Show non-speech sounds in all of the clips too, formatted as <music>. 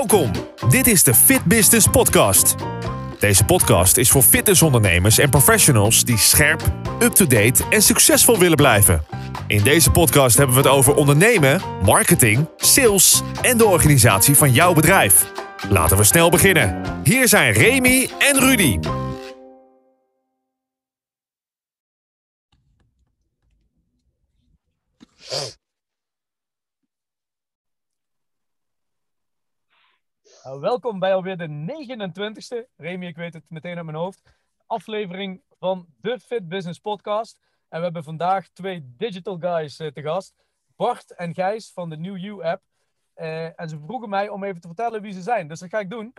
Welkom. Dit is de Fit Business Podcast. Deze podcast is voor fitnessondernemers en professionals die scherp, up-to-date en succesvol willen blijven. In deze podcast hebben we het over ondernemen, marketing, sales en de organisatie van jouw bedrijf. Laten we snel beginnen. Hier zijn Remy en Rudy. Nou, welkom bij alweer de 29ste, Remy, ik weet het meteen uit mijn hoofd, aflevering van de Fit Business Podcast. En we hebben vandaag twee digital guys eh, te gast, Bart en Gijs van de New You app. Eh, en ze vroegen mij om even te vertellen wie ze zijn, dus dat ga ik doen.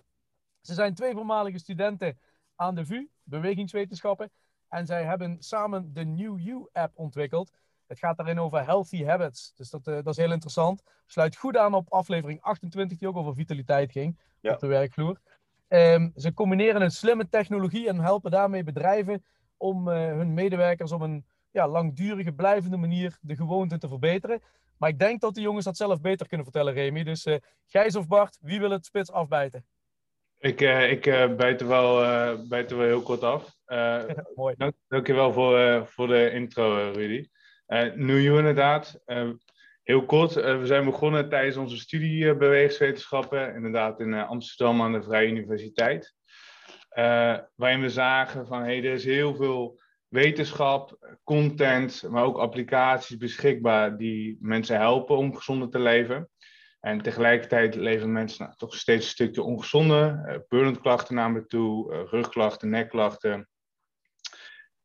Ze zijn twee voormalige studenten aan de VU, bewegingswetenschappen. En zij hebben samen de New You app ontwikkeld. Het gaat daarin over healthy habits. Dus dat, eh, dat is heel interessant. Sluit goed aan op aflevering 28, die ook over vitaliteit ging Ja. op de werkvloer. Ehm, ze combineren een slimme technologie en helpen daarmee bedrijven om eh, hun medewerkers op een ja, langdurige, blijvende manier de gewoonten te verbeteren. Maar ik denk dat de jongens dat zelf beter kunnen vertellen, Remy. Dus eh, Gijs of Bart, wie wil het spits afbijten? Ik, eh, ik bijt, er wel, bijt er wel heel kort af. <laughs> Mooi. dank, dankjewel voor, voor de intro, Rudy. Eh New You inderdaad. Eh, heel kort, eh, we zijn begonnen tijdens onze studie eh, bewegingswetenschappen. Inderdaad in eh, Amsterdam aan de Vrije Universiteit. Eh, waarin we zagen van, hey, er is heel veel wetenschap, content, maar ook applicaties beschikbaar die mensen helpen om gezonder te leven. En tegelijkertijd leven mensen nou, toch steeds een stukje ongezonder. Uh, burn-out klachten namelijk toe, eh, rugklachten, nekklachten.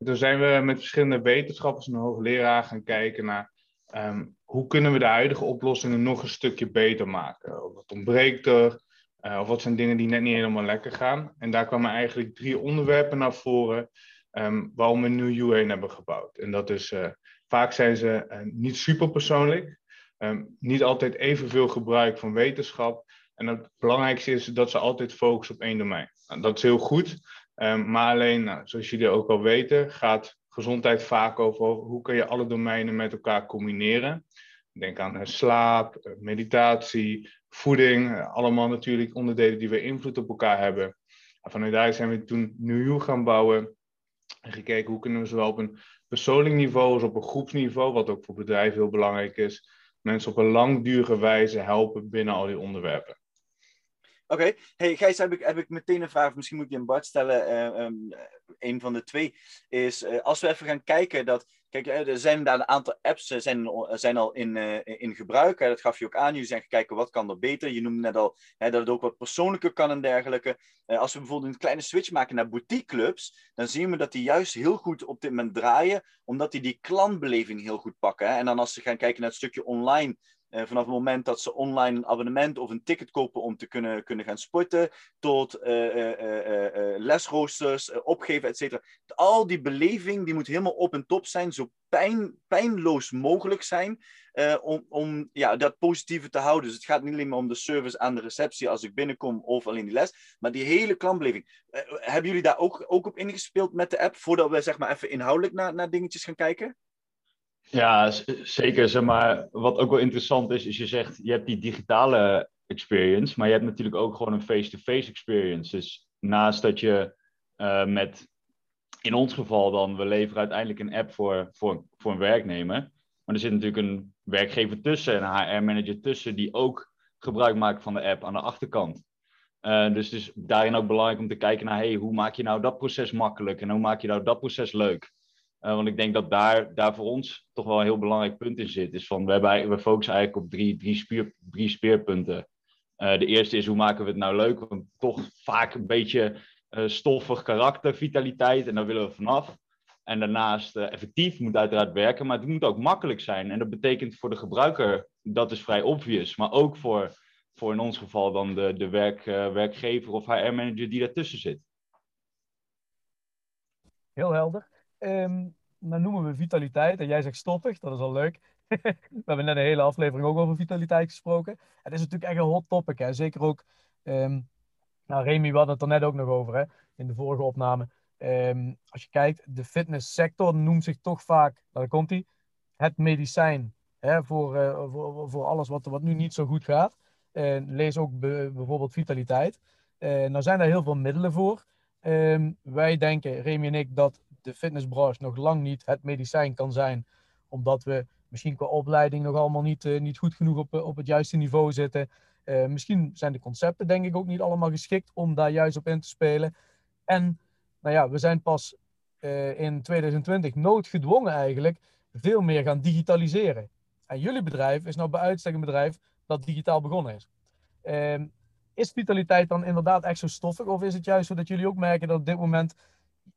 Toen zijn we met verschillende wetenschappers en hoogleraar gaan kijken naar ehm, hoe kunnen we de huidige oplossingen nog een stukje beter maken. Wat ontbreekt er, eh, of wat zijn dingen die net niet helemaal lekker gaan. En daar kwamen eigenlijk drie onderwerpen naar voren ehm, waarom we New You heen hebben gebouwd. En dat is, eh, vaak zijn ze eh, niet super persoonlijk, Ehm, niet altijd evenveel gebruik van wetenschap. En het belangrijkste is dat ze altijd focussen op één domein. Nou, dat is heel goed. Ehm, maar alleen, nou, zoals jullie ook al weten, gaat gezondheid vaak over hoe kun je alle domeinen met elkaar combineren. Denk aan eh, slaap, eh, meditatie, voeding. eh, allemaal natuurlijk onderdelen die weer invloed op elkaar hebben. En vanuit daar zijn we toen You gaan bouwen. En gekeken hoe kunnen we zowel op een persoonlijk niveau als op een groepsniveau, wat ook voor bedrijven heel belangrijk is, mensen op een langdurige wijze helpen binnen al die onderwerpen. Oké, hey Gijs, heb ik, heb ik meteen een vraag, misschien moet die aan Bart stellen. Ehm, een van de twee is, eh, als we even gaan kijken dat, kijk, eh, er zijn daar een aantal apps eh, zijn, zijn al in, in gebruik. Dat gaf je ook aan. Jullie zijn gaan kijken wat kan er beter. Je noemde net al hè, dat het ook wat persoonlijker kan en dergelijke. Als we bijvoorbeeld een kleine switch maken naar boutiqueclubs, dan zien we dat die juist heel goed op dit moment draaien, omdat die die klantbeleving heel goed pakken. Hè. En dan als ze gaan kijken naar het stukje online, vanaf het moment dat ze online een abonnement of een ticket kopen om te kunnen, kunnen gaan sporten, tot eh, eh, eh, eh, eh, lesroosters, eh, opgeven, et cetera. Al die beleving die moet helemaal op en top zijn, zo pijn, pijnloos mogelijk zijn, eh, om, om ja, dat positieve te houden. Dus het gaat niet alleen maar om de service aan de receptie als ik binnenkom of alleen die les, maar die hele klantbeleving. Eh, hebben jullie daar ook, ook op ingespeeld met de app, voordat we zeg maar even inhoudelijk naar, naar dingetjes gaan kijken? Ja, zeker. Zeg maar, wat ook wel interessant is, is je zegt, je hebt die digitale experience, maar je hebt natuurlijk ook gewoon een face-to-face experience. Dus naast dat je eh, met, in ons geval dan, we leveren uiteindelijk een app voor, voor, voor een werknemer. Maar er zit natuurlijk een werkgever tussen, een HR-manager tussen, die ook gebruik maakt van de app aan de achterkant. Eh, dus het is daarin ook belangrijk om te kijken naar, hey, hoe maak je nou dat proces makkelijk en hoe maak je nou dat proces leuk? Uh, want ik denk dat daar, daar voor ons toch wel een heel belangrijk punt in zit. Is van, we, hebben, we focussen eigenlijk op drie, drie, spier, drie speerpunten. Uh, de eerste is hoe maken we het nou leuk? Want toch vaak een beetje uh, stoffig karakter, vitaliteit. En daar willen we vanaf. En daarnaast effectief moet uiteraard werken. Maar het moet ook makkelijk zijn. En dat betekent voor de gebruiker, dat is vrij obvious. Maar ook voor, voor in ons geval dan de, de werk, werkgever of HR-manager die daartussen zit. Heel helder. Um, dan noemen we vitaliteit en jij zegt stoffig, dat is al leuk. <laughs> we hebben net een hele aflevering ook over vitaliteit gesproken. Het is natuurlijk echt een hot topic, hè? zeker ook. Um, nou, Remy, we hadden het er net ook nog over hè? in de vorige opname. Um, als je kijkt, de fitnesssector noemt zich toch vaak, nou, daar komt hij, het medicijn hè? Voor, uh, voor, voor alles wat, wat nu niet zo goed gaat. lees ook bijvoorbeeld vitaliteit. nou zijn daar heel veel middelen voor. Ehm, wij denken, Remy en ik, dat de fitnessbranche nog lang niet het medicijn kan zijn, omdat we misschien qua opleiding nog allemaal niet, niet goed genoeg op, op het juiste niveau zitten. misschien zijn de concepten denk ik ook niet allemaal geschikt om daar juist op in te spelen. En nou ja, we zijn pas in 2020 noodgedwongen eigenlijk veel meer gaan digitaliseren. En jullie bedrijf is nou bij uitstek een bedrijf dat digitaal begonnen is. Uh, is vitaliteit dan inderdaad echt zo stoffig? Of is het juist zo dat jullie ook merken dat op dit moment,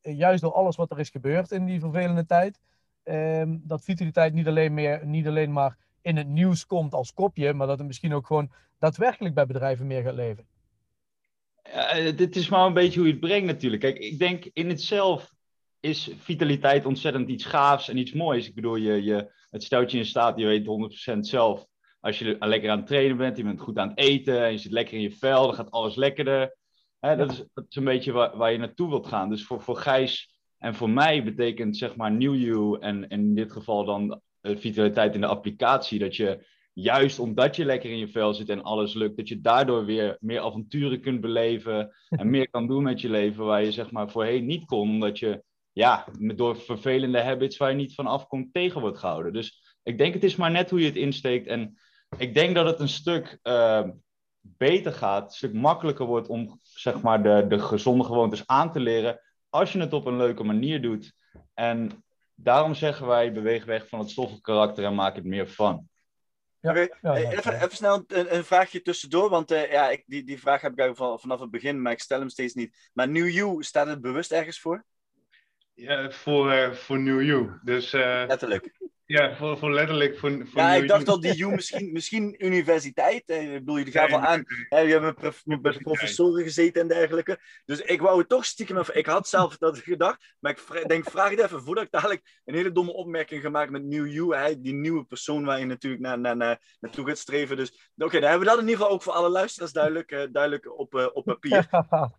juist door alles wat er is gebeurd in die vervelende tijd, ehm, dat vitaliteit niet alleen, meer, niet alleen maar in het nieuws komt als kopje, maar dat het misschien ook gewoon daadwerkelijk bij bedrijven meer gaat leven? Ja, dit is maar een beetje hoe je het brengt natuurlijk. Kijk, ik denk in het zelf is vitaliteit ontzettend iets gaafs en iets moois. Ik bedoel, je, je, het stelt je in staat, je weet 100% zelf. Als je lekker aan het trainen bent, je bent goed aan het eten en je zit lekker in je vel, dan gaat alles lekkerder. Hè, dat, is, dat is een beetje waar, waar je naartoe wilt gaan. Dus voor, voor Gijs en voor mij betekent zeg maar New You en, en in dit geval dan vitaliteit in de applicatie, dat je juist omdat je lekker in je vel zit en alles lukt, dat je daardoor weer meer avonturen kunt beleven <laughs> en meer kan doen met je leven waar je zeg maar voorheen niet kon, omdat je ja, door vervelende habits waar je niet van afkomt tegen wordt gehouden. Dus ik denk het is maar net hoe je het insteekt en ik denk dat het een stuk uh, beter gaat, een stuk makkelijker wordt om zeg maar de, de gezonde gewoontes aan te leren als je het op een leuke manier doet. En daarom zeggen wij beweeg weg van het stoffelijk karakter en maak het meer van. Ja. even, even, snel een, een, vraagje tussendoor, want uh, ja, ik, die, die vraag heb ik eigenlijk vanaf het begin, maar ik stel hem steeds niet. Maar New You, staat het bewust ergens voor? Ja, voor, uh, voor New You. Dus, uh, Letterlijk. Ja, voor, voor letterlijk. Voor, voor ja, ik dacht al die U misschien, misschien universiteit. Ik bedoel, je gaat wel aan. Hè, je hebt prof, met professoren gezeten en dergelijke. Dus ik wou het toch stiekem even. Ik had zelf dat gedacht. Maar ik denk, vraag het even voordat ik dadelijk een hele domme opmerking gemaakt met New You. Hè, die nieuwe persoon waar je natuurlijk naar, naar, naar, naartoe gaat streven. Dus oké, okay, dan hebben we dat in ieder geval ook voor alle luisteraars duidelijk, uh, duidelijk op, uh, op papier.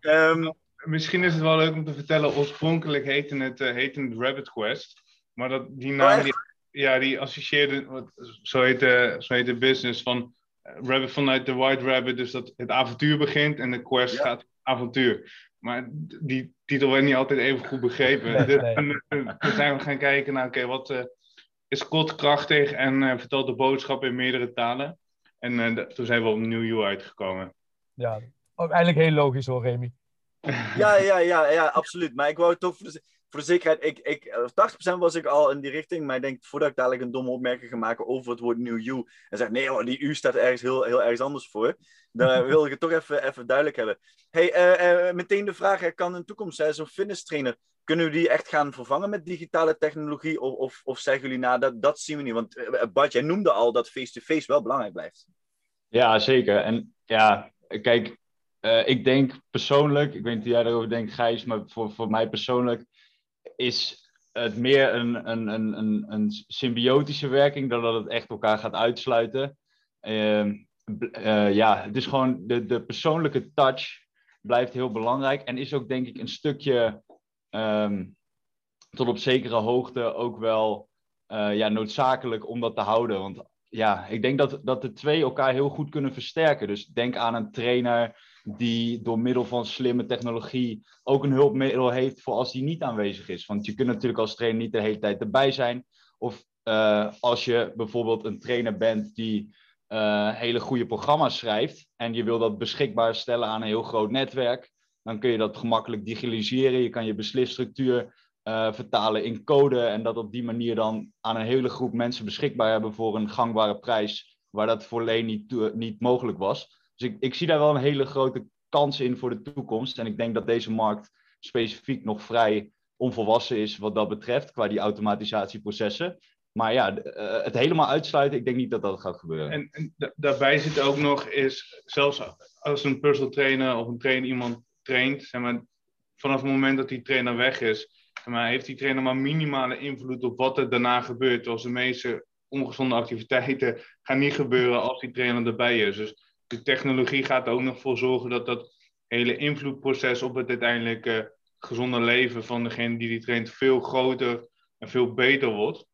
um, <laughs> Misschien is het wel leuk om te vertellen. Oorspronkelijk heette het, uh, heette het Rabbit Quest. Maar dat, die naam. Oh, die, ja, die associeerde, zo heet, de, zo heet de business van eh, Rabbit vanuit de White Rabbit, dus dat het avontuur begint en de quest ja. gaat avontuur. Maar die titel werd niet altijd even goed begrepen. Nee, dus nee. toen zijn we gaan kijken naar, oké, wat uh, is Scott krachtig en uh, vertelt de boodschap in meerdere talen. En uh, toen zijn we op New You uitgekomen. Ja, ook eigenlijk heel logisch hoor, Remy. Ja, ja, ja, ja, absoluut. Maar ik wou toch voor de zekerheid, ik, ik, 80% was ik al in die richting, maar ik denk voordat ik dadelijk een domme opmerking ga maken over het woord New You en zeg nee hoor, die U staat ergens heel, heel ergens anders voor, dan <laughs> wil ik het toch even, even duidelijk hebben. Hey, uh, uh, meteen de vraag, kan in de toekomst zo'n fitness trainer, kunnen we die echt gaan vervangen met digitale technologie of, of, of zeggen jullie nou, dat, dat zien we niet? Want uh, Bart, jij noemde al dat face-to-face -face wel belangrijk blijft. Ja, zeker. En ja, kijk, ik denk persoonlijk, ik weet niet hoe jij daarover denkt Gijs, maar voor, voor mij persoonlijk is het meer een, een, een, een, een symbiotische werking dan dat het echt elkaar gaat uitsluiten. Uh, uh, ja, het is gewoon de, de persoonlijke touch blijft heel belangrijk en is ook denk ik een stukje um, tot op zekere hoogte ook wel uh, ja, noodzakelijk om dat te houden. Want ja, ik denk dat, dat de twee elkaar heel goed kunnen versterken. Dus denk aan een trainer die door middel van slimme technologie ook een hulpmiddel heeft voor als die niet aanwezig is. Want je kunt natuurlijk als trainer niet de hele tijd erbij zijn. Of uh, als je bijvoorbeeld een trainer bent die uh, hele goede programma's schrijft en je wil dat beschikbaar stellen aan een heel groot netwerk, dan kun je dat gemakkelijk digitaliseren. Je kan je beslisstructuur uh, vertalen in code en dat op die manier dan aan een hele groep mensen beschikbaar hebben voor een gangbare prijs, waar dat voorheen niet, niet mogelijk was. Dus ik, zie daar wel een hele grote kans in voor de toekomst. En ik denk dat deze markt specifiek nog vrij onvolwassen is wat dat betreft, qua die automatisatieprocessen. Maar ja, uh, het helemaal uitsluiten, ik denk niet dat dat gaat gebeuren. En, en daarbij zit ook nog, is zelfs als een personal trainer of een trainer iemand traint, zeg maar, vanaf het moment dat die trainer weg is, zeg maar, heeft die trainer maar minimale invloed op wat er daarna gebeurt. Zoals de meeste ongezonde activiteiten gaan niet gebeuren als die trainer erbij is. Dus de technologie gaat er ook nog voor zorgen dat dat hele invloedproces op het uiteindelijke gezonde leven van degene die die traint veel groter en veel beter wordt.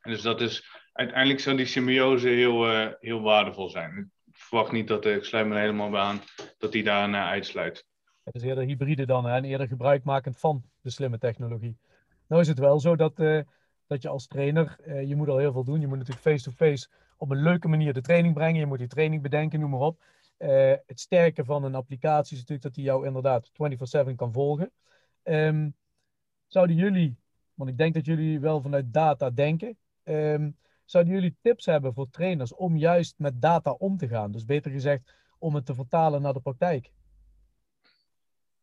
En dus dat is uiteindelijk zou die symbiose heel, uh, heel waardevol zijn. verwacht niet dat, ik sluit me helemaal bij aan, dat hij daar naar uitsluit. Het is eerder hybride dan en eerder gebruikmakend van de slimme technologie. Nou is het wel zo dat, dat je als trainer, je moet al heel veel doen. Je moet natuurlijk face-to-face op een leuke manier de training brengen. Je moet die training bedenken, noem maar op. Uh, het sterke van een applicatie is natuurlijk dat die jou inderdaad 24-7 kan volgen. Um, zouden jullie, want ik denk dat jullie wel vanuit data denken, um, zouden jullie tips hebben voor trainers om juist met data om te gaan? Dus beter gezegd, om het te vertalen naar de praktijk.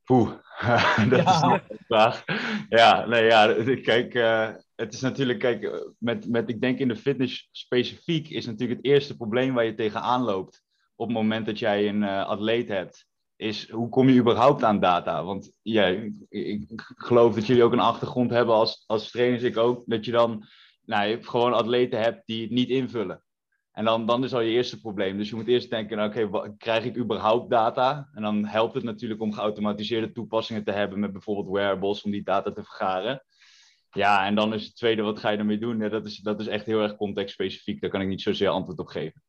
Oeh, <laughs> dat ja. is een vraag. Ja, nee, ja, <laughs> kijk, uh, het is natuurlijk, kijk, met, met, ik denk in de fitness specifiek is natuurlijk het eerste probleem waar je tegenaan loopt op het moment dat jij een uh, atleet hebt, is hoe kom je überhaupt aan data? Want ja, ik, ik, geloof dat jullie ook een achtergrond hebben als, als trainers, ik ook, dat je dan nou, je gewoon atleten hebt die het niet invullen. En dan, dan is al je eerste probleem. Dus je moet eerst denken, nou, oké, krijg ik überhaupt data? En dan helpt het natuurlijk om geautomatiseerde toepassingen te hebben met bijvoorbeeld wearables om die data te vergaren. Ja, en dan is het tweede, wat ga je ermee doen? Ja, dat, is, dat is echt heel erg contextspecifiek. Daar kan ik niet zozeer antwoord op geven.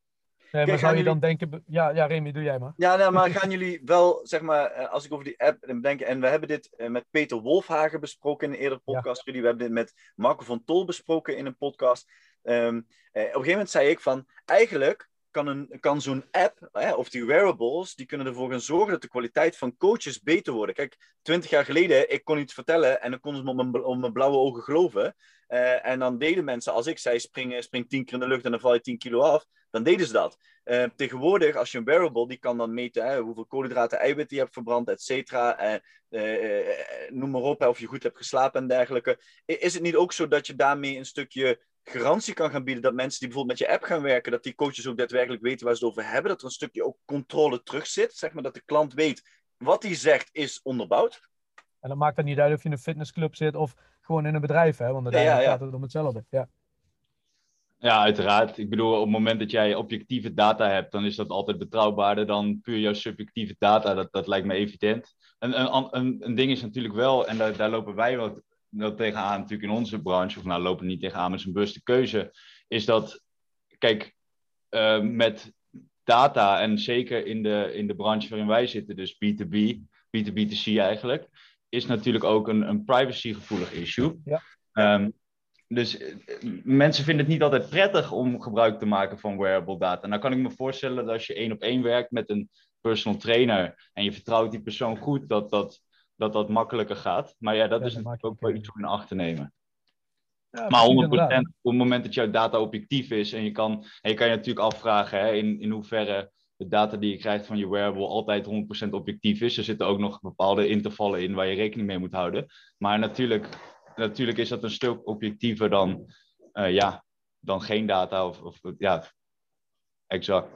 Nee, maar zou je dan denken... Ja, ja, Remy, doe jij maar. Ja, nou, maar gaan jullie wel, zeg maar, eh, als ik over die app denk... En we hebben dit eh, met Peter Wolfhagen besproken in een eerdere podcast. Ja. We hebben dit met Marco van Tol besproken in een podcast. Um, op een gegeven moment zei ik van... Eigenlijk kan, een, kan zo'n app, hè, of die wearables, die kunnen ervoor gaan zorgen dat de kwaliteit van coaches beter wordt. Kijk, twintig jaar geleden, ik kon iets vertellen en dan konden ze me mijn, op mijn blauwe ogen geloven. Uh, en dan deden mensen, als ik zei, spring, spring tien keer in de lucht en dan val je tien kilo af, dan deden ze dat. Uh, tegenwoordig, als je een wearable, die kan dan meten hoeveel koolhydraten, eiwitten je hebt verbrand, et cetera. Uh, noem maar op, of je goed hebt geslapen en dergelijke. Is het niet ook zo dat je daarmee een stukje garantie kan gaan bieden dat mensen die bijvoorbeeld met je app gaan werken, dat die coaches ook daadwerkelijk weten waar ze het over hebben, dat er een stukje ook controle terug zit, zeg maar dat de klant weet wat hij zegt is onderbouwd. En dan maakt het niet uit of je in een fitnessclub zit of gewoon in een bedrijf, hè? want uiteindelijk ja, ja, ja. gaat het om hetzelfde. Ja. Ja, uiteraard. Ik bedoel, op het moment dat jij objectieve data hebt, dan is dat altijd betrouwbaarder dan puur jouw subjectieve data. Dat, dat lijkt me evident. Een, een, een, een ding is natuurlijk wel, en daar, daar lopen wij wat tegenaan natuurlijk in onze branche, of nou lopen niet tegenaan, maar is een bewuste keuze, is dat, kijk, uh, met data en zeker in de, in de branche waarin wij zitten, dus B2B, B2B2C eigenlijk, is natuurlijk ook een, een privacygevoelig issue. Ja. Um, dus eh, mensen vinden het niet altijd prettig om gebruik te maken van wearable data. Nou kan ik me voorstellen dat als je één op één werkt met een personal trainer en je vertrouwt die persoon goed, dat dat dat dat makkelijker gaat. Maar ja, dat ja, is natuurlijk ook wel iets om in acht te nemen. Ja, maar 100% op het moment dat jouw data objectief is en je kan, en je kan je natuurlijk afvragen hè, in, in hoeverre de data die je krijgt van je wearable altijd 100% objectief is. Er zitten ook nog bepaalde intervallen in waar je rekening mee moet houden. Maar natuurlijk, natuurlijk is dat een stuk objectiever dan, uh, ja, dan geen data. Of, of, ja, exact.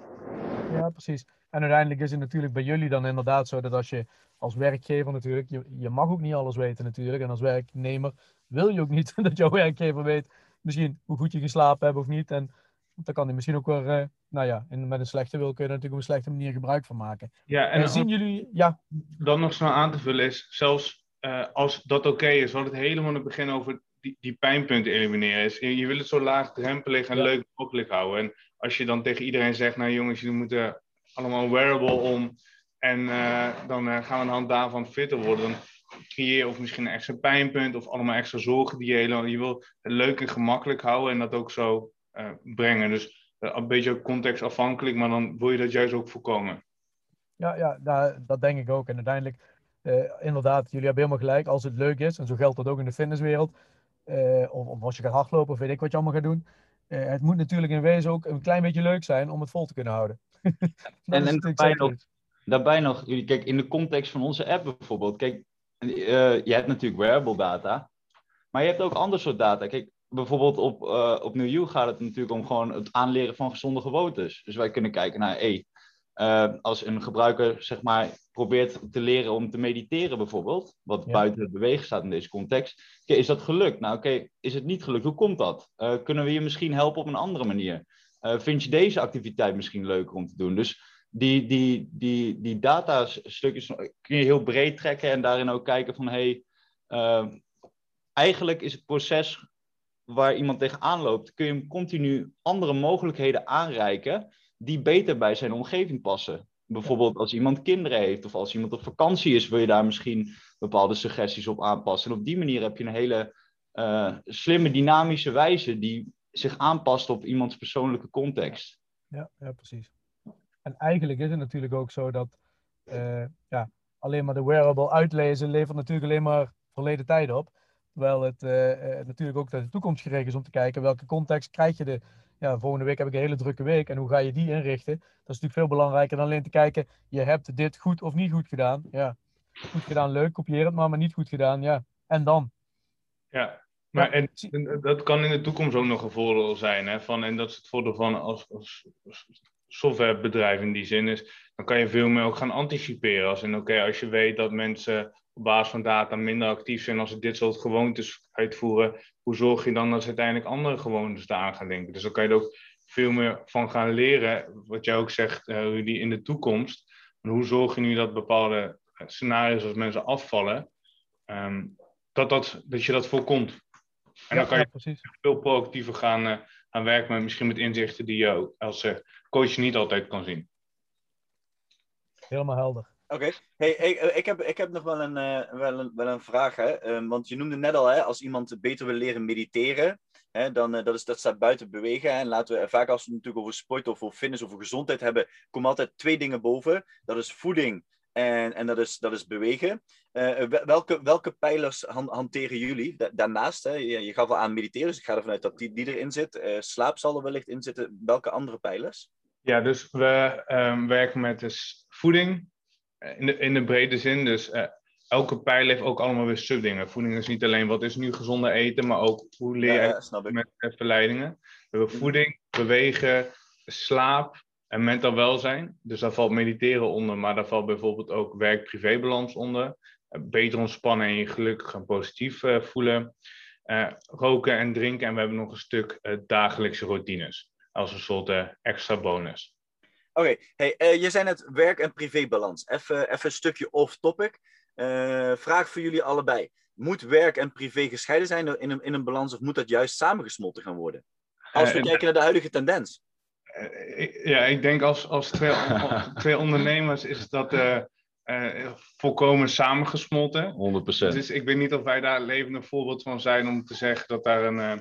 Ja, precies. En uiteindelijk is het natuurlijk bij jullie dan inderdaad zo dat als je als werkgever natuurlijk, je, je mag ook niet alles weten natuurlijk. En als werknemer wil je ook niet <laughs> dat jouw werkgever weet misschien hoe goed je geslapen hebt of niet. En dan kan hij misschien ook weer, uh, nou ja, in, met een slechte wil kun je er natuurlijk op een slechte manier gebruik van maken. Ja, en, en zien jullie, ja. Dan nog snel aan te vullen is, zelfs uh, als dat oké okay is, we hadden het helemaal in het begin over die, die pijnpunten elimineren. Is, je, je wil het zo laagdrempelig en ja. leuk mogelijk houden. En als je dan tegen iedereen zegt, nou jongens, jullie moeten allemaal wearable om en uh, dan uh, gaan we aan de hand daarvan fitter worden. Dan creëer je of misschien een extra pijnpunt of allemaal extra zorgen die je helemaal... Je wil het leuk en gemakkelijk houden en dat ook zo brengen. Dus een beetje contextafhankelijk, maar dan wil je dat juist ook voorkomen. Ja, ja nou, dat denk ik ook. En uiteindelijk, inderdaad, jullie hebben helemaal gelijk. Als het leuk is, en zo geldt dat ook in de fitnesswereld... of, of, als je gaat hardlopen of weet ik wat je allemaal gaat doen... het moet natuurlijk in wezen ook een klein beetje leuk zijn om het vol te kunnen houden. <laughs> en, en daarbij, daarbij nog, kijk, in de context van onze app bijvoorbeeld, kijk, uh, je hebt natuurlijk wearable data, maar je hebt ook ander soort data. Kijk, bijvoorbeeld op, uh, op New You gaat het natuurlijk om gewoon het aanleren van gezonde gewoontes. Dus wij kunnen kijken naar, hey, uh, als een gebruiker zeg maar probeert te leren om te mediteren bijvoorbeeld, wat ja. buiten het bewegen staat in deze context, okay, is dat gelukt? Nou oké, okay, is het niet gelukt? Hoe komt dat? Uh, kunnen we je misschien helpen op een andere manier? Vind je deze activiteit misschien leuker om te doen? Dus die, die, die, die datastukjes kun je heel breed trekken en daarin ook kijken van hey, eigenlijk is het proces waar iemand tegenaan loopt, kun je hem continu andere mogelijkheden aanreiken die beter bij zijn omgeving passen. Bijvoorbeeld als iemand kinderen heeft of als iemand op vakantie is, wil je daar misschien bepaalde suggesties op aanpassen. En op die manier heb je een hele uh, slimme, dynamische wijze die zich aanpast op iemands persoonlijke context. Ja, ja precies. En eigenlijk is het natuurlijk ook zo dat uh, ja, alleen maar de wearable uitlezen levert natuurlijk alleen maar verleden tijd op. Terwijl het uh, natuurlijk ook naar de toekomst gericht is om te kijken welke context krijg je de. Ja, volgende week heb ik een hele drukke week en hoe ga je die inrichten? Dat is natuurlijk veel belangrijker dan alleen te kijken, je hebt dit goed of niet goed gedaan. Ja, goed gedaan, leuk, kopieer het maar, maar niet goed gedaan, ja. En dan? Ja, maar en, dat kan in de toekomst ook nog een voordeel zijn. Hè? Van, en dat is het voordeel van als, als, softwarebedrijf in die zin is. Dan kan je veel meer ook gaan anticiperen. Als in oké, als je weet dat mensen op basis van data minder actief zijn als ze dit soort gewoontes uitvoeren. Hoe zorg je dan dat ze uiteindelijk andere gewoontes daar gaan denken? Dus dan kan je er ook veel meer van gaan leren. Wat jij ook zegt, uh, Rudy, in de toekomst. En hoe zorg je nu dat bepaalde scenario's als mensen afvallen, ehm, dat, dat, dat je dat voorkomt. En dan kan je veel proactiever gaan, uh, gaan werken, met, misschien met inzichten die je als uh, coach niet altijd kan zien. Helemaal helder. Oké, hey, ik, ik, heb, ik heb nog wel een, uh, wel een, wel een vraag. Hè? Um, want je noemde net al, hè, als iemand beter wil leren mediteren, hè, dan uh, dat, is, dat staat buiten bewegen. En laten we vaak als we het natuurlijk over sport of over fitness of over gezondheid hebben, komen altijd twee dingen boven. Dat is voeding en, en dat, is, dat is bewegen. Welke, welke pijlers hanteren jullie daarnaast? Hè? Je, gaf al aan mediteren, dus ik ga ervan uit dat die, erin zit. Slaap zal er wellicht in zitten. Welke andere pijlers? Ja, dus we um, werken met dus voeding in de, in de brede zin. Dus uh, elke pijl heeft ook allemaal weer subdingen. Voeding is niet alleen wat is nu gezonde eten, maar ook hoe leer je ja, met verleidingen. We hebben voeding, bewegen, slaap, en mentaal welzijn. Dus daar valt mediteren onder, maar daar valt bijvoorbeeld ook werk-privébalans onder. Eh, beter ontspannen en je gelukkig en positief uh, voelen. Uh, roken en drinken. En we hebben nog een stuk uh, dagelijkse routines. Als een soort extra bonus. Oké, okay. hey, je zei net werk- en privébalans. Even, even een stukje off-topic. vraag voor jullie allebei. Moet werk en privé gescheiden zijn in een, in een balans of moet dat juist samengesmolten gaan worden? Als we kijken naar de huidige tendens. Eh, ja, ik denk als, als twee, <laughs> twee ondernemers is dat uh, uh, volkomen samengesmolten. 100%. Dus ik weet niet of wij daar een levend voorbeeld van zijn om te zeggen dat daar een. Uh,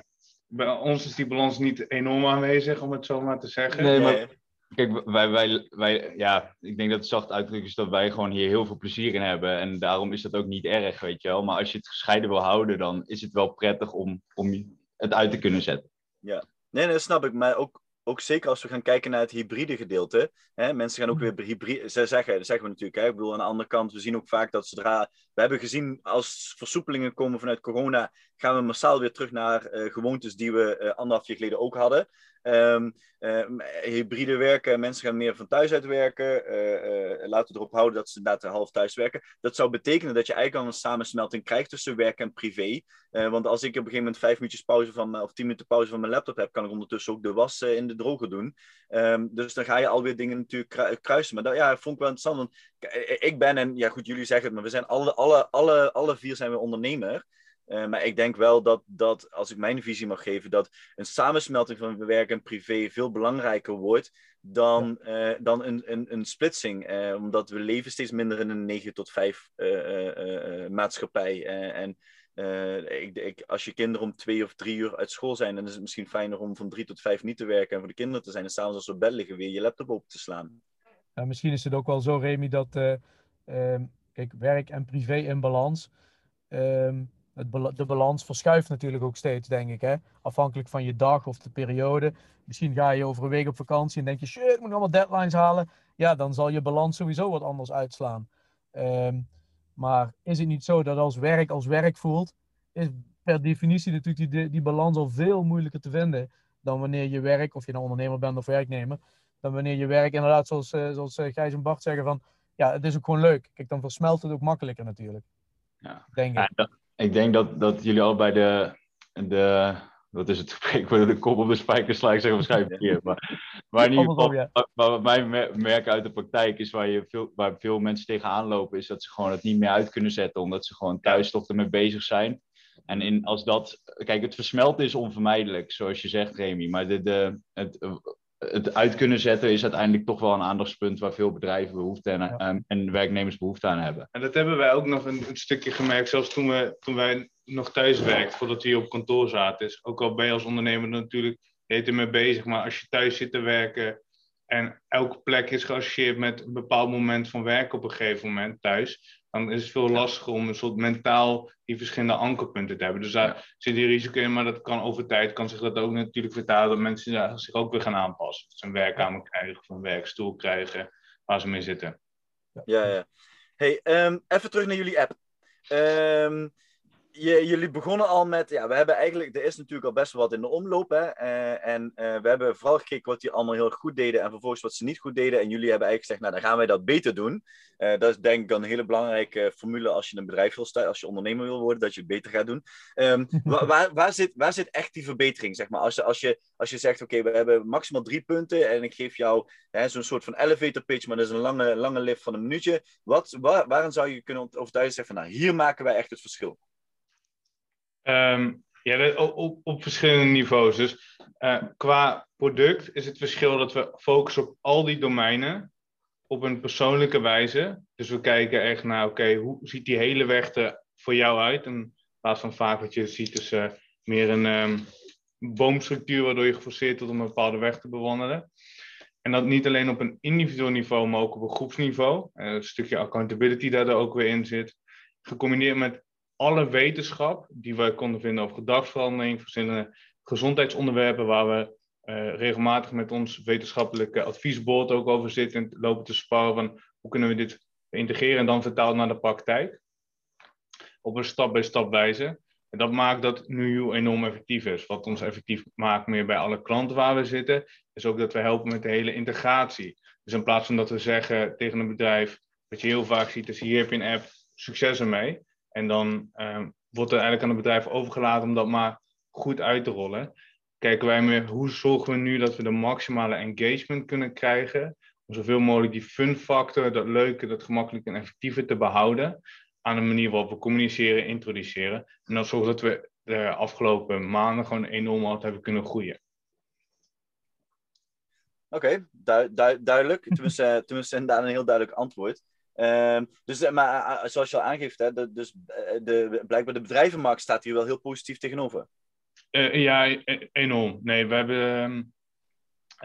bij ons is die balans niet enorm aanwezig, om het zo maar te zeggen. Nee, maar kijk, wij, wij, wij, ja, ik denk dat het zacht uitdruk is dat wij gewoon hier heel veel plezier in hebben. En daarom is dat ook niet erg, weet je wel. Maar als je het gescheiden wil houden, dan is het wel prettig om, om het uit te kunnen zetten. Ja, nee, nee, dat snap ik. Maar ook ook zeker als we gaan kijken naar het hybride gedeelte. Hè, mensen gaan ook mhm. weer hybride. Ze zeggen, dat zeggen we natuurlijk. Hè, ik bedoel, aan de andere kant, we zien ook vaak dat zodra. We hebben gezien als versoepelingen komen vanuit corona. gaan we massaal weer terug naar uh, gewoontes die we uh, anderhalf jaar geleden ook hadden. Um, uh, hybride werken, mensen gaan meer van thuis uit werken. Laten we erop houden dat ze inderdaad half thuis werken. Dat zou betekenen dat je eigenlijk al een samensmelting krijgt tussen werk en privé. want als ik op een gegeven moment vijf minuutjes pauze van, of tien minuten pauze van mijn laptop heb, kan ik ondertussen ook de was in de droger doen. Um, dus dan ga je alweer dingen natuurlijk kruisen. Maar dat ja, vond ik wel interessant. Ik ben, en ja goed, jullie zeggen het, maar we zijn alle, alle, alle, alle vier zijn we ondernemer. Uh, maar ik denk wel dat, dat, als ik mijn visie mag geven, dat een samensmelting van werk en privé veel belangrijker wordt dan, uh, dan een, een, een splitsing. Uh, omdat we leven steeds minder in een 9 tot 5 maatschappij. en ik, ik, als je kinderen om twee of drie uur uit school zijn, dan is het misschien fijner om van drie tot vijf niet te werken en voor de kinderen te zijn. En s'avonds als ze op bed liggen, weer je laptop open te slaan. Ja, misschien is het ook wel zo, Remy, dat ehm, kijk, werk en privé in balans. Ehm, het, de balans verschuift natuurlijk ook steeds, denk ik. Hè? Afhankelijk van je dag of de periode. Misschien ga je over een week op vakantie en denk je, shit, ik moet allemaal deadlines halen. Ja, dan zal je balans sowieso wat anders uitslaan. Ehm, maar is het niet zo dat als werk als werk voelt, is per definitie natuurlijk die, die balans al veel moeilijker te vinden dan wanneer je werk, of je nou ondernemer bent of werknemer, dan wanneer je werk inderdaad, zoals, uh, zoals uh, Gijs en Bart zeggen, van ja, het is ook gewoon leuk. Kijk, dan versmelt het ook makkelijker natuurlijk. Ja. Denk ik. Ja, ik denk dat, dat jullie allebei de, de wat is het <laughs> spreekwoord, de kop op de spijker slaan, ik zeg waarschijnlijk <laughs> verkeerd. Maar, maar in ieder geval, wat wij merken uit de praktijk is waar, je veel, waar veel mensen tegenaan lopen, is dat ze gewoon het niet meer uit kunnen zetten, omdat ze gewoon thuis toch ermee bezig zijn. En in, als dat, kijk, het versmelten is onvermijdelijk, zoals je zegt, Remy, maar de, de, het, het uit kunnen zetten is uiteindelijk toch wel een aandachtspunt waar veel bedrijven behoefte en, Ja. en, en werknemers behoefte aan hebben. En dat hebben wij ook nog een, een stukje gemerkt, zelfs toen, we, toen wij nog thuis werkten, voordat we hier op kantoor zaten. Dus ook al ben je als ondernemer natuurlijk heet ermee bezig, maar als je thuis zit te werken en elke plek is geassocieerd met een bepaald moment van werken op een gegeven moment thuis, dan is het veel lastiger om een soort mentaal die verschillende ankerpunten te hebben. Dus daar zit die risico in, maar dat kan over tijd, kan zich dat ook natuurlijk vertalen dat mensen daar zich ook weer gaan aanpassen. Dat ze een werkkamer krijgen of een werkstoel krijgen waar ze mee zitten. Ja, ja. Hey, ehm, even terug naar jullie app. Ehm, je, jullie begonnen al met, ja, we hebben eigenlijk, er is natuurlijk al best wel wat in de omloop, hè. Eh, en eh, we hebben vooral gekeken wat die allemaal heel goed deden en vervolgens wat ze niet goed deden. En jullie hebben eigenlijk gezegd, nou, dan gaan wij dat beter doen. Eh, dat is denk ik een hele belangrijke formule als je een bedrijf wil starten, als je ondernemer wil worden, dat je het beter gaat doen. Ehm, <laughs> wa- waar, waar, zit, waar zit echt die verbetering, zeg maar? Als, je- als, je, als je zegt, oké, we hebben maximaal drie punten en ik geef jou zo'n soort van elevator pitch, maar dat is een lange, lange lift van een minuutje. Wat, waar, waarin zou je kunnen overtuigen zeggen van, nou, hier maken wij echt het verschil? Ehm, ja, op, op, verschillende niveaus. Dus eh, qua product is het verschil dat we focussen op al die domeinen op een persoonlijke wijze. Dus we kijken echt naar, oké, hoe ziet die hele weg er voor jou uit? In plaats van vaak wat je ziet eh, meer een ehm, boomstructuur waardoor je geforceerd wordt om een bepaalde weg te bewandelen. En dat niet alleen op een individueel niveau, maar ook op een groepsniveau. Eh, een stukje accountability dat er ook weer in zit. Gecombineerd met alle wetenschap die wij konden vinden over gedragsverandering, verschillende gezondheidsonderwerpen waar we eh, regelmatig met ons wetenschappelijke adviesbord ook over zitten en lopen te sparren van hoe kunnen we dit integreren en dan vertalen naar de praktijk. Op een stap-bij-stap wijze. En dat maakt dat NUU enorm effectief is. Wat ons effectief maakt meer bij alle klanten waar we zitten, is ook dat we helpen met de hele integratie. Dus in plaats van dat we zeggen tegen een bedrijf, wat je heel vaak ziet, is hier heb je een app, succes ermee. En dan ehm, wordt er eigenlijk aan het bedrijf overgelaten om dat maar goed uit te rollen. Kijken wij meer hoe zorgen we nu dat we de maximale engagement kunnen krijgen. Om zoveel mogelijk die fun factor, dat leuke, dat gemakkelijke en effectieve te behouden. Aan de manier waarop we communiceren, introduceren. En dat zorgt dat we de afgelopen maanden gewoon enorm hard hebben kunnen groeien. Oké, du- du- duidelijk. <laughs> Tenminste, tenminste inderdaad een heel duidelijk antwoord. Ehm, dus, eh, maar eh, zoals je al aangeeft, hè, de, dus, eh, de, blijkbaar de bedrijvenmarkt staat hier wel heel positief tegenover. Eh, ja, e- enorm. Nee, we hebben. ehm,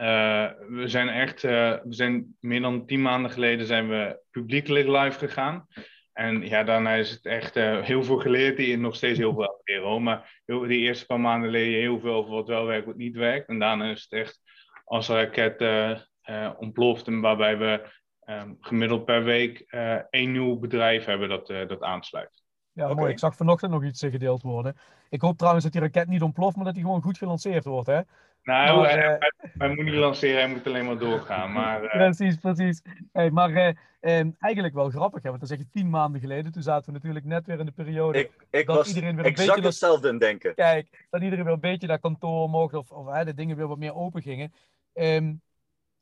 eh, we zijn echt. eh, we zijn meer dan tien maanden geleden zijn we publiekelijk live gegaan. En ja, daarna is het echt eh, heel veel geleerd. Die nog steeds heel veel leren. Maar heel, die eerste paar maanden leer je heel veel over wat wel werkt, wat niet werkt. En daarna is het echt als een raket eh, eh, ontploft. En waarbij we ehm, gemiddeld per week eh, één nieuw bedrijf hebben dat, eh, dat aansluit. Ja, mooi. Ik zag vanochtend nog iets gedeeld worden. Ik hoop trouwens dat die raket niet ontploft, maar dat die gewoon goed gelanceerd wordt, hè? Nou, Maar, hij, eh, hij- hij moet niet lanceren, hij moet alleen maar doorgaan. <laughs> Maar eh, Precies, precies. Hey, maar eh, ehm, eigenlijk wel grappig, hè? Want dan zeg je tien maanden geleden. Toen zaten we natuurlijk net weer in de periode. Ik, ik Dat was iedereen weer een exact beetje hetzelfde in denken. Kijk, dat iedereen weer een beetje naar kantoor mocht. Of, of hè, de dingen weer wat meer open gingen. Ehm,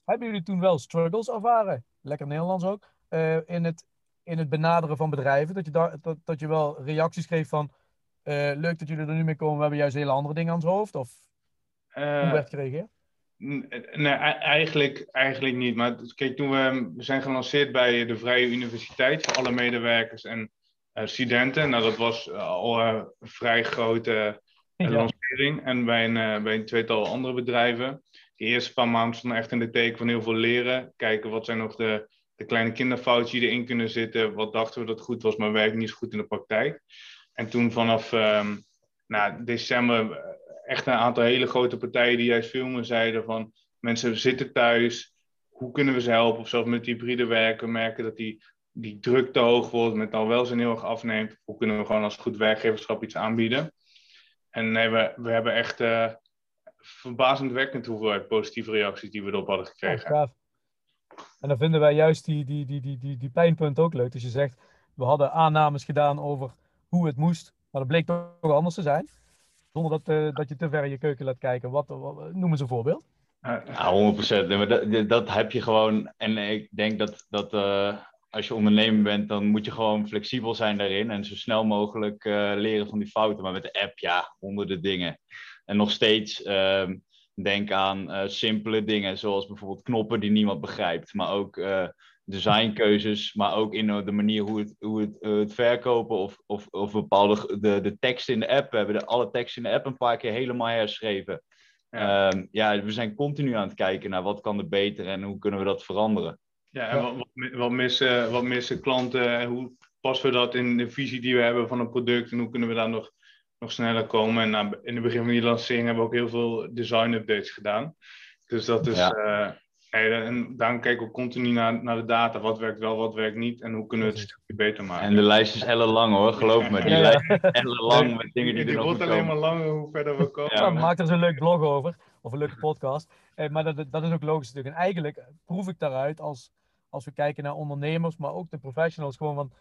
hebben jullie toen wel struggles ervaren? Lekker Nederlands ook. eh, in, het, in het benaderen van bedrijven. Dat je, daar, dat, dat je wel reacties kreeg van. eh, leuk dat jullie er nu mee komen. We hebben juist hele andere dingen aan het hoofd. Of hoe eh, werd gereageerd? Nee, e- eigenlijk, eigenlijk niet. Maar kijk, toen we, we zijn gelanceerd bij de Vrije Universiteit voor alle medewerkers en studenten. Nou, dat was al een vrij grote Ja. lancering. En bij een, bij een tweetal andere bedrijven. De eerste paar maanden stonden echt in de teken van heel veel leren. Kijken wat zijn nog de, de kleine kinderfoutjes die erin kunnen zitten. Wat dachten we dat goed was, maar werkt niet zo goed in de praktijk. En toen vanaf nou, december eh, echt een aantal hele grote partijen die juist meer zeiden van mensen zitten thuis, hoe kunnen we ze helpen? Of zelfs met hybride werken, we merken dat die, die druk te hoog wordt, met al wel zijn heel erg afneemt. Hoe kunnen we gewoon als goed werkgeverschap iets aanbieden? En nee, we, we hebben echt eh verbazendwekkend hoeveelheid positieve reacties die we erop hadden gekregen. gaaf. En dan vinden wij juist die, die, die, die, die, die pijnpunten ook leuk. Dus je zegt, we hadden aannames gedaan over hoe het moest, maar dat bleek toch anders te zijn. Zonder dat, eh, dat je te ver in je keuken laat kijken. Wat, wat, noem eens een voorbeeld. Ja, 100%. Nee, maar dat, dat heb je gewoon. En ik denk dat, dat eh, als je ondernemer bent, dan moet je gewoon flexibel zijn daarin. En zo snel mogelijk eh, leren van die fouten. Maar met de app, ja, honderden dingen. En nog steeds, ehm, Denk aan uh, simpele dingen, zoals bijvoorbeeld knoppen die niemand begrijpt, maar ook uh, designkeuzes, maar ook in de manier hoe het, hoe het, het verkopen of, of, of bepaalde de, de tekst in de app. We hebben de, alle tekst in de app een paar keer helemaal herschreven. Ja. Um, ja, we zijn continu aan het kijken naar wat kan er beter en hoe kunnen we dat veranderen. Ja, en wat, wat, missen, wat missen klanten? Hoe passen we dat in de visie die we hebben van een product en hoe kunnen we daar nog, nog sneller komen? En nou, in het begin van die lancering hebben we ook heel veel design updates gedaan. Dus dat is. Ja. Uh, en daarom kijken we continu naar, naar de data. Wat werkt wel, wat werkt niet en hoe kunnen we het een stukje beter maken. En de lijst is ellenlang hoor, geloof me. Die ja. lijst is <laughs> ellenlang met dingen die, die er nog wordt alleen maar langer hoe verder we komen. Ja, maak er eens een leuk blog over. Of een leuke podcast. Eh, maar dat, dat is ook logisch natuurlijk. En eigenlijk proef ik daaruit als, als we kijken naar ondernemers, maar ook de professionals. Gewoon van,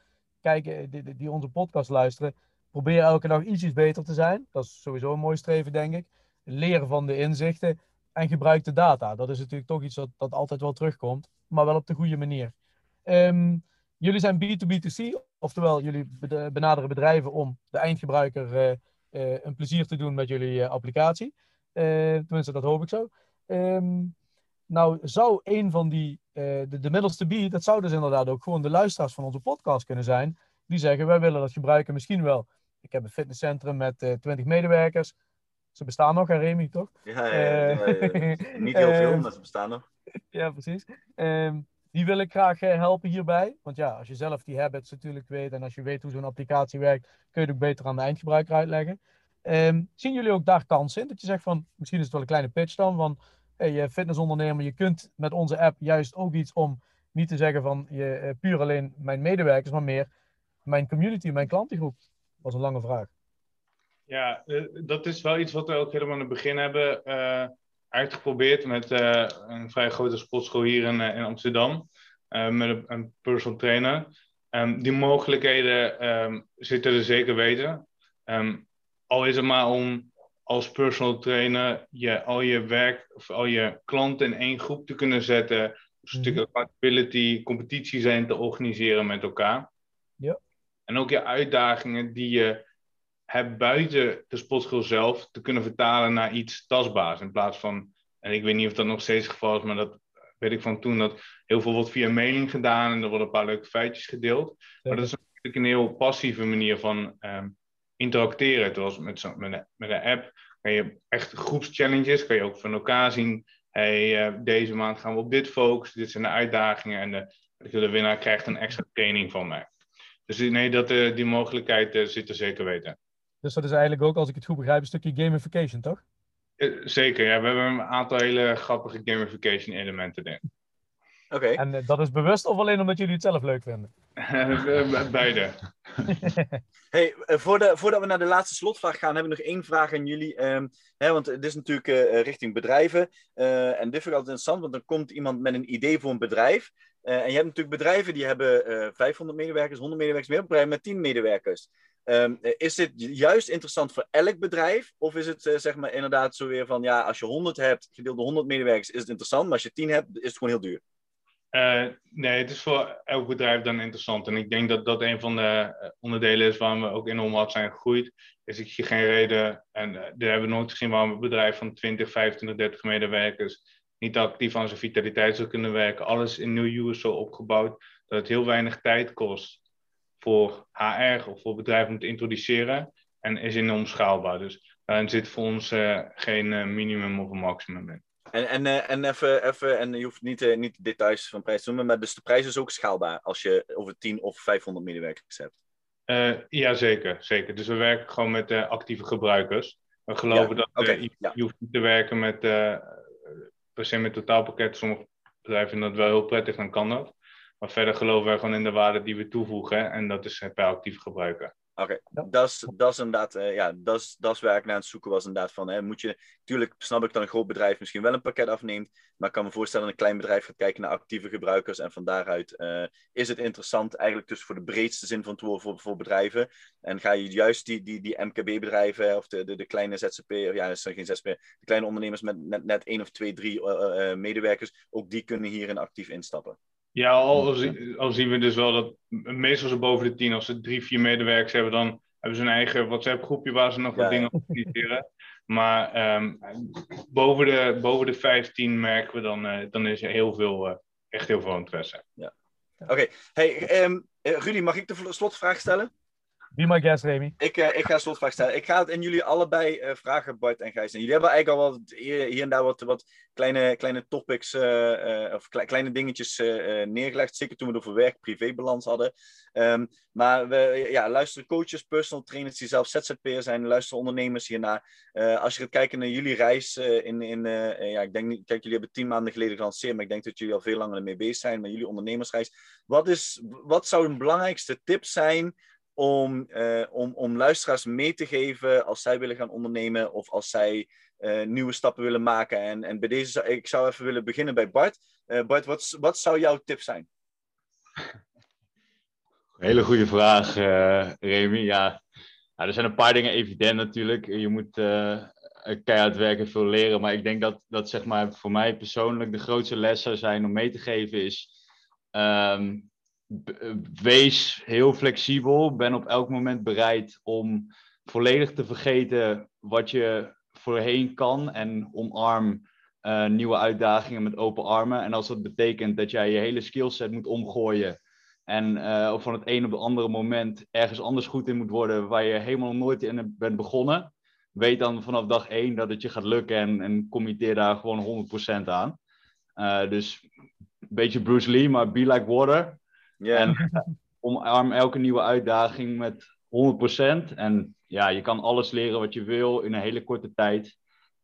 kijken, die, die onze podcast luisteren. Probeer elke dag ietsjes beter te zijn. Dat is sowieso een mooi streven, denk ik. Leren van de inzichten en gebruik de data. Dat is natuurlijk toch iets dat, dat altijd wel terugkomt, maar wel op de goede manier. Um, jullie zijn B2B2C, oftewel jullie benaderen bedrijven om de eindgebruiker uh, uh, een plezier te doen met jullie uh, applicatie. tenminste, dat hoop ik zo. Um, nou, zou een van die, de, de middelste B, dat zou dus inderdaad ook gewoon de luisteraars van onze podcast kunnen zijn, die zeggen, wij willen dat gebruiken misschien wel. Ik heb een fitnesscentrum met 20 medewerkers. Ze bestaan nog, hè, Remy, toch? Ja, ja, ja, ja <laughs> niet heel veel, maar ze bestaan nog. Ja, precies. Um, die wil ik graag helpen hierbij. Want ja, als je zelf die habits natuurlijk weet en als je weet hoe zo'n applicatie werkt, kun je het ook beter aan de eindgebruiker uitleggen. Um, zien jullie ook daar kansen in? Dat je zegt van, misschien is het wel een kleine pitch dan, van hey, je fitnessondernemer, je kunt met onze app juist ook iets om niet te zeggen van je, puur alleen mijn medewerkers, maar meer mijn community, mijn klantengroep. Dat was een lange vraag. Ja, dat is wel iets wat we ook helemaal in het begin hebben uh, uitgeprobeerd met uh, een vrij grote sportschool hier in, in Amsterdam. Uh, met een, een, personal trainer. Um, die mogelijkheden um, zitten er zeker weten. Um, al is het maar om als personal trainer je, al je werk of al je klanten in één groep te kunnen zetten. Een stuk mhm. accountability, competitie zijn te organiseren met elkaar. Ja. En ook je uitdagingen die je hebt buiten de sportschool zelf te kunnen vertalen naar iets tastbaars. In plaats van, en ik weet niet of dat nog steeds het geval is, maar dat weet ik van toen, dat heel veel wordt via mailing gedaan en er worden een paar leuke feitjes gedeeld. Maar dat is natuurlijk een heel passieve manier van um, interacteren. Zoals met, zo, met, een, met een app kan je echt groepschallenges, kan je ook van elkaar zien. Hey, uh, deze maand gaan we op dit focussen, dit zijn de uitdagingen en de, de winnaar krijgt een extra training van mij. Dus nee, dat, uh, die mogelijkheid uh, zit er zeker weten. Dus dat is eigenlijk ook, als ik het goed begrijp, een stukje gamification, toch? Zeker, ja. We hebben een aantal hele grappige gamification elementen in. Oké. En uh, dat is bewust of alleen omdat jullie het zelf leuk vinden? <laughs> Beide. <laughs> hey, voordat, voordat we naar de laatste slotvraag gaan, hebben we nog één vraag aan jullie. Um, hè, want het is natuurlijk uh, richting bedrijven. en dit vind ik altijd interessant, want dan komt iemand met een idee voor een bedrijf. En je hebt natuurlijk bedrijven die hebben 500 medewerkers, 100 medewerkers, meer bedrijven met 10 medewerkers. Um, is dit juist interessant voor elk bedrijf? Of is het uh, zeg maar inderdaad zo weer van, ja, als je 100 hebt, gedeeld door 100 medewerkers, is het interessant. Maar als je 10 hebt, is het gewoon heel duur. Uh, nee, het is voor elk bedrijf dan interessant. En ik denk dat dat een van de eh, onderdelen is waarom we ook enorm hard zijn gegroeid. Is ik zie geen reden, en uh, daar hebben we nooit gezien waarom een bedrijf van 20, 25, 30 medewerkers niet actief aan zijn vitaliteit zou kunnen werken. Alles in nieuw is zo opgebouwd dat het heel weinig tijd kost voor HR of voor bedrijven om te introduceren en is enorm schaalbaar. Dus daarin zit voor ons uh, geen uh, minimum of een maximum in. En, en, uh, en even, even, en je hoeft niet, niet de details van prijs te noemen, maar dus de prijs is ook schaalbaar als je over 10 of 500 medewerkers hebt. ja, zeker, zeker. Dus we werken gewoon met actieve gebruikers. We geloven dat okay, je, ja. je, hoeft niet te werken met per se met totaalpakket. Sommige bedrijven vinden dat wel heel prettig, dan kan dat. Maar verder geloven wij gewoon in de waarde die we toevoegen. En dat is per actief gebruiken. Oké, dat is inderdaad, uh, ja, dat is waar ik naar aan het zoeken was inderdaad van, hè, moet je, natuurlijk snap ik dat een groot bedrijf misschien wel een pakket afneemt, maar ik kan me voorstellen dat een klein bedrijf gaat kijken naar actieve gebruikers en van daaruit uh, is het interessant eigenlijk dus voor de breedste zin van het woord voor, voor bedrijven en ga je juist die, die, die MKB-bedrijven of de, de, de kleine ZZP, of ja, dat zijn geen ZZP, de kleine ondernemers met net, net één of twee, drie uh, medewerkers, ook die kunnen hierin actief instappen. Ja, al, al, zien we dus wel dat meestal ze boven de tien, als ze drie, vier medewerkers hebben, dan hebben ze een eigen WhatsApp-groepje waar ze nog wat dingen op communiceren. <laughs> Maar ehm, boven, de, boven de 15 merken we dan, uh, dan is er heel veel, uh, echt heel veel interesse. Ja. Oké, hey, um, Rudy, mag ik de slotvraag stellen? Be my guest, Remy. Ik, uh, ik ga een slotvraag stellen. Ik ga het in jullie allebei uh, vragen, Bart en Gijs. En jullie hebben eigenlijk al wat, hier, en daar wat, wat kleine, kleine topics uh, of kle kleine dingetjes neergelegd. Zeker toen we het over werk-privébalans hadden. Um, maar we ja, luisteren coaches, personal trainers die zelf ZZP'er zijn. Luisteren ondernemers hiernaar. als je gaat kijken naar jullie reis in... in ja, ik denk. Kijk, jullie hebben tien maanden geleden gelanceerd. Maar ik denk dat jullie al veel langer ermee bezig zijn. Met jullie ondernemersreis. Wat, is, wat zou een belangrijkste tip zijn om, uh, om, om luisteraars mee te geven als zij willen gaan ondernemen of als zij uh, nieuwe stappen willen maken. En, en bij deze ik zou even willen beginnen bij Bart. Uh, Bart, wat, wat zou jouw tip zijn? Hele goede vraag, Remy. Ja. ja, er zijn een paar dingen evident natuurlijk. Je moet keihard werken, veel leren. Maar ik denk dat, dat zeg maar, voor mij persoonlijk de grootste les zou zijn om mee te geven is... Um, wees heel flexibel. Ben op elk moment bereid om volledig te vergeten wat je voorheen kan. En omarm uh, nieuwe uitdagingen met open armen. En als dat betekent dat jij je hele skillset moet omgooien. En uh, van het een op het andere moment ergens anders goed in moet worden. Waar je helemaal nooit in bent begonnen. Weet dan vanaf dag één dat het je gaat lukken. En, en committeer daar gewoon 100% aan. Dus een beetje Bruce Lee, maar be like water. Yeah. En omarm elke nieuwe uitdaging met 100%. En ja, je kan alles leren wat je wil in een hele korte tijd.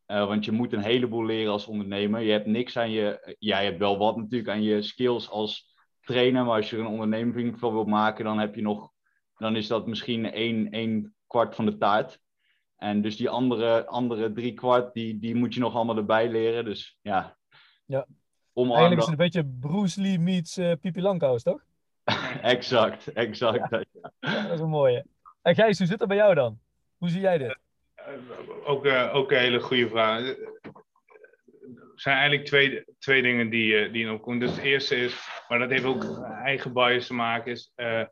Uh, want je moet een heleboel leren als ondernemer. Je hebt niks aan je. Ja, je hebt wel wat natuurlijk aan je skills als trainer. Maar als je er een onderneming van wilt maken, dan heb je nog. Dan is dat misschien één, één kwart van de taart. En dus die andere, andere drie kwart, die, die moet je nog allemaal erbij leren. Dus ja. Ja. Eigenlijk is het een beetje Bruce Lee meets uh, Pipi Langkous, toch? <laughs> exact, exact. Ja. Ja, dat is een mooie. En Gijs, hoe zit het bij jou dan? Hoe zie jij dit? Ook, uh, ook een hele goede vraag. Er zijn eigenlijk twee, twee dingen die, uh, die opkomen. Dus het eerste is, maar dat heeft ook eigen bias te maken, is uh,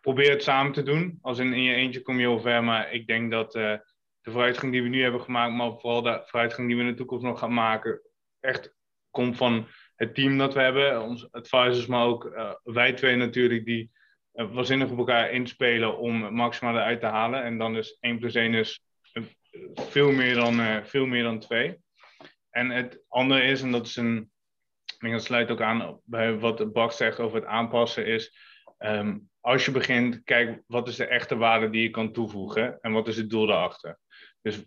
probeer het samen te doen. Als in, in je eentje kom je heel ver, maar ik denk dat de vooruitgang die we nu hebben gemaakt, maar vooral de vooruitgang die we in de toekomst nog gaan maken, echt komt van het team dat we hebben, onze advisors, maar ook uh, wij twee natuurlijk, die uh, waanzinnig op elkaar inspelen om het maximale uit te halen. En dan is 1 plus 1 is veel meer dan, uh, veel meer dan 2. En het andere is, en dat is een, ik dat sluit ook aan bij wat Bak zegt over het aanpassen, is um, als je begint, kijk wat is de echte waarde die je kan toevoegen en wat is het doel daarachter. Dus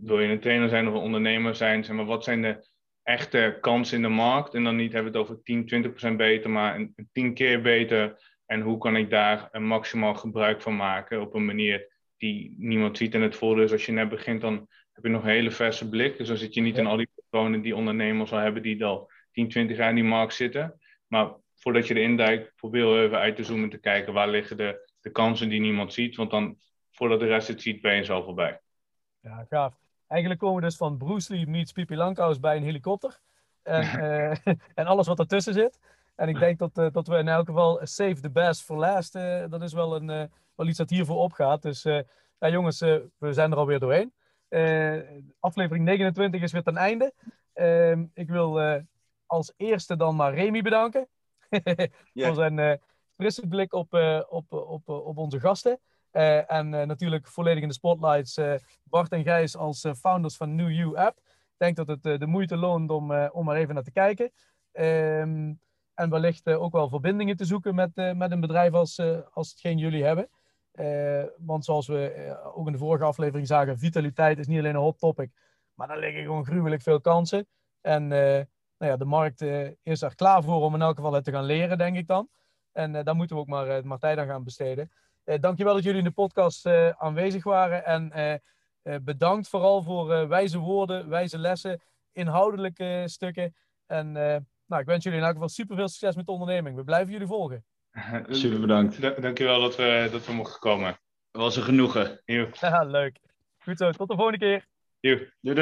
wil je een trainer zijn of een ondernemer zijn, zeg maar, wat zijn de echte kans in de markt. En dan niet hebben we het over 10, 20 procent beter, maar een, 10 keer beter. En hoe kan ik daar een maximaal gebruik van maken op een manier die niemand ziet. En het voordeel is als je net begint, dan heb je nog een hele verse blik. Dus dan zit je niet in al die patronen die ondernemers al hebben die al 10, 20 jaar in die markt zitten. Maar voordat je erin duikt, probeer even uit te zoomen te kijken waar liggen de, de kansen die niemand ziet. Want dan, voordat de rest het ziet, ben je zo voorbij. Ja, gaaf. Eigenlijk komen we dus van Bruce Lee meets Pipi Langkous bij een helikopter. En, uh, <laughs> en alles wat ertussen zit. En ik denk dat, uh, dat we in elk geval save the best for last. Uh, dat is wel, een, wel iets dat hiervoor opgaat. Dus ja, jongens, we zijn er alweer doorheen. aflevering 29 is weer ten einde. Ehm, ik wil als eerste dan maar Remy bedanken. <laughs> yeah. voor zijn frisse blik op, op, op, op onze gasten. Uh, en uh, natuurlijk volledig in de spotlights uh, Bart en Gijs als founders van New You App. Ik denk dat het de moeite loont om, om er even naar te kijken. Um, en wellicht ook wel verbindingen te zoeken met, met een bedrijf als, als hetgeen jullie hebben. want zoals we ook in de vorige aflevering zagen, vitaliteit is niet alleen een hot topic. Maar daar liggen gewoon gruwelijk veel kansen. En nou ja, de markt is er klaar voor om in elk geval het te gaan leren, denk ik dan. En daar moeten we ook maar, maar tijd aan gaan besteden. Uh, dankjewel dat jullie in de podcast uh, aanwezig waren. En uh, bedankt vooral voor wijze woorden, wijze lessen, inhoudelijke stukken. En nou, ik wens jullie in elk geval super veel succes met de onderneming. We blijven jullie volgen. <laughs> Super bedankt. Da dankjewel dat we, dat we mochten komen. Het was een genoegen. Ja, <laughs> leuk. Goed zo, tot de volgende keer. Doei. Doei.